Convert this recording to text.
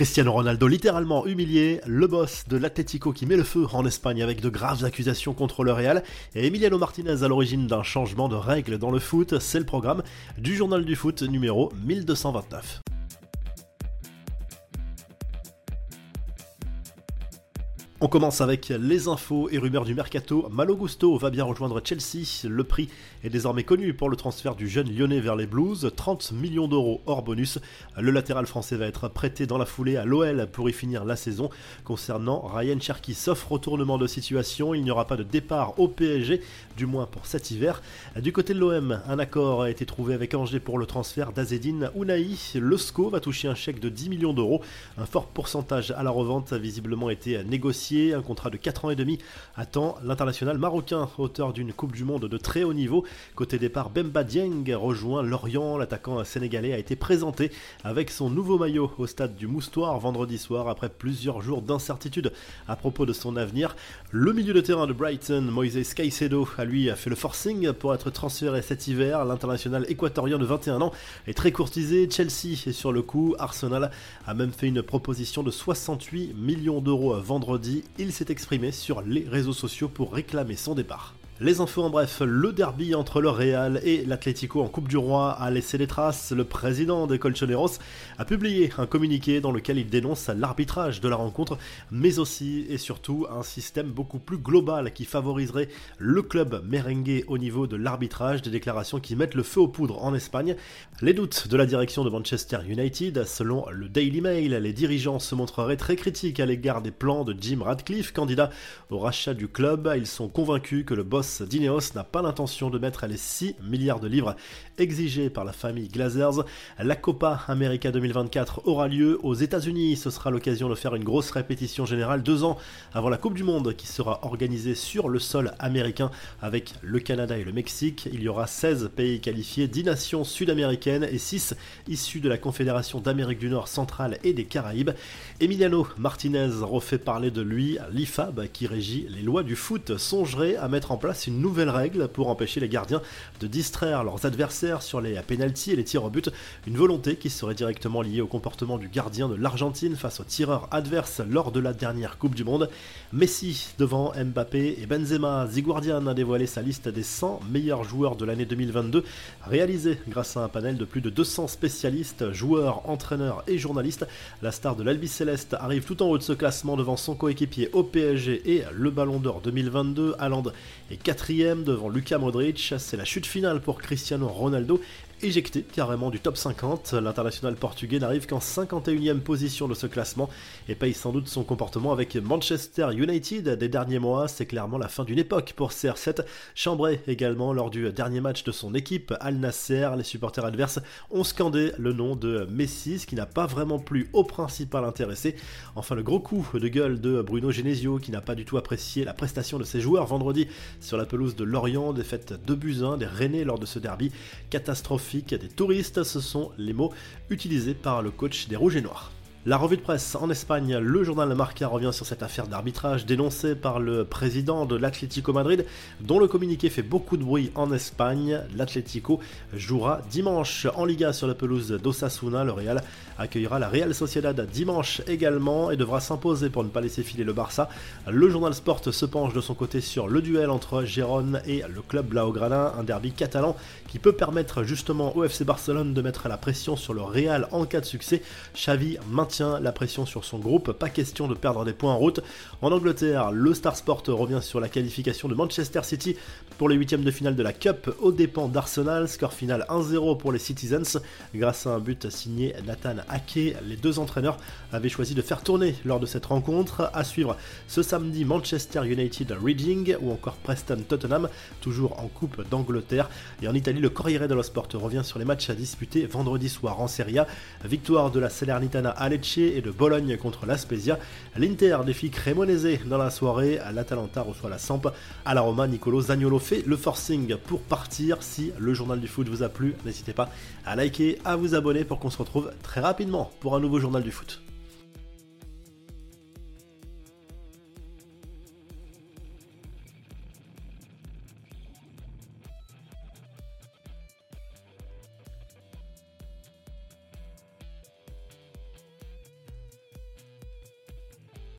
Cristiano Ronaldo littéralement humilié, le boss de l'Atlético qui met le feu en Espagne avec de graves accusations contre le Real, et Emiliano Martinez à l'origine d'un changement de règles dans le foot, c'est le programme du journal du foot numéro 1229. On commence avec les infos et rumeurs du mercato. Malo Gusto va bien rejoindre Chelsea. Le prix est désormais connu pour le transfert du jeune lyonnais vers les Blues. 30 millions d'euros hors bonus. Le latéral français va être prêté dans la foulée à l'OL pour y finir la saison. Concernant Ryan Cherky, sauf retournement de situation, il n'y aura pas de départ au PSG, du moins pour cet hiver. Du côté de l'OM, un accord a été trouvé avec Angers pour le transfert d'Azedine Ounaï. Le SCO va toucher un chèque de 10 millions d'euros. Un fort pourcentage à la revente a visiblement été négocié un contrat de 4 ans et demi attend l'international marocain, auteur d'une Coupe du Monde de très haut niveau. Côté départ, Bemba Dieng rejoint Lorient. L'attaquant sénégalais a été présenté avec son nouveau maillot au stade du Moustoir vendredi soir après plusieurs jours d'incertitude à propos de son avenir. Le milieu de terrain de Brighton, Moises Caicedo, a lui a fait le forcing pour être transféré cet hiver. L'international équatorien de 21 ans est très courtisé. Chelsea est sur le coup. Arsenal a même fait une proposition de 68 millions d'euros vendredi il s'est exprimé sur les réseaux sociaux pour réclamer son départ. Les infos en bref, le derby entre le Real et l'Atlético en Coupe du Roi a laissé des traces. Le président des Colchoneros a publié un communiqué dans lequel il dénonce l'arbitrage de la rencontre, mais aussi et surtout un système beaucoup plus global qui favoriserait le club merengue au niveau de l'arbitrage, des déclarations qui mettent le feu aux poudres en Espagne. Les doutes de la direction de Manchester United, selon le Daily Mail, les dirigeants se montreraient très critiques à l'égard des plans de Jim Radcliffe, candidat au rachat du club. Ils sont convaincus que le boss d'Ineos n'a pas l'intention de mettre les 6 milliards de livres exigés par la famille Glazers. La Copa América 2024 aura lieu aux États-Unis. Ce sera l'occasion de faire une grosse répétition générale deux ans avant la Coupe du Monde qui sera organisée sur le sol américain avec le Canada et le Mexique. Il y aura 16 pays qualifiés, 10 nations sud-américaines et 6 issus de la Confédération d'Amérique du Nord centrale et des Caraïbes. Emiliano Martinez refait parler de lui, l'IFAB qui régit les lois du foot, songerait à mettre en place une nouvelle règle pour empêcher les gardiens de distraire leurs adversaires sur les penalties et les tirs au but, une volonté qui serait directement liée au comportement du gardien de l'Argentine face aux tireurs adverses lors de la dernière Coupe du Monde. Messi devant Mbappé et Benzema, Ziguardian a dévoilé sa liste des 100 meilleurs joueurs de l'année 2022, réalisée grâce à un panel de plus de 200 spécialistes, joueurs, entraîneurs et journalistes. La star de l'Albi Céleste arrive tout en haut de ce classement devant son coéquipier au PSG et le Ballon d'Or 2022, Haaland et quatrième devant Luka Modric. C'est la chute finale pour Cristiano Ronaldo éjecté carrément du top 50. L'international portugais n'arrive qu'en 51e position de ce classement et paye sans doute son comportement avec Manchester United des derniers mois. C'est clairement la fin d'une époque pour CR7. Chambré également lors du dernier match de son équipe, Al Nasser. Les supporters adverses ont scandé le nom de Messi, ce qui n'a pas vraiment plu au principal intéressé. Enfin, le gros coup de gueule de Bruno Genesio qui n'a pas du tout apprécié la prestation de ses joueurs vendredi sur la pelouse de Lorient, défaite de buts 1 des Rennais lors de ce derby. Catastrophe des touristes, ce sont les mots utilisés par le coach des Rouges et Noirs. La revue de presse en Espagne, le journal Marca revient sur cette affaire d'arbitrage dénoncée par le président de l'Atlético Madrid, dont le communiqué fait beaucoup de bruit en Espagne. L'Atlético jouera dimanche en Liga sur la pelouse d'Osasuna. Le Real accueillera la Real Sociedad dimanche également et devra s'imposer pour ne pas laisser filer le Barça. Le journal Sport se penche de son côté sur le duel entre Gérone et le club Blaugrana, un derby catalan qui peut permettre justement au FC Barcelone de mettre la pression sur le Real en cas de succès. Xavi maintient la pression sur son groupe, pas question de perdre des points en route. En Angleterre, le Star Sport revient sur la qualification de Manchester City pour les huitièmes de finale de la Cup aux dépens d'Arsenal. Score final 1-0 pour les Citizens grâce à un but signé Nathan Ake. Les deux entraîneurs avaient choisi de faire tourner lors de cette rencontre. À suivre ce samedi Manchester United Reading ou encore Preston Tottenham, toujours en Coupe d'Angleterre. Et en Italie, le Corriere dello Sport revient sur les matchs à disputer vendredi soir en Serie A. Victoire de la Salernitana à et de Bologne contre l'Aspezia. L'Inter défie Cremonese dans la soirée, l'Atalanta reçoit la Samp. À la Roma, Nicolo Zagnolo fait le forcing pour partir. Si le journal du foot vous a plu, n'hésitez pas à liker, à vous abonner pour qu'on se retrouve très rapidement pour un nouveau journal du foot.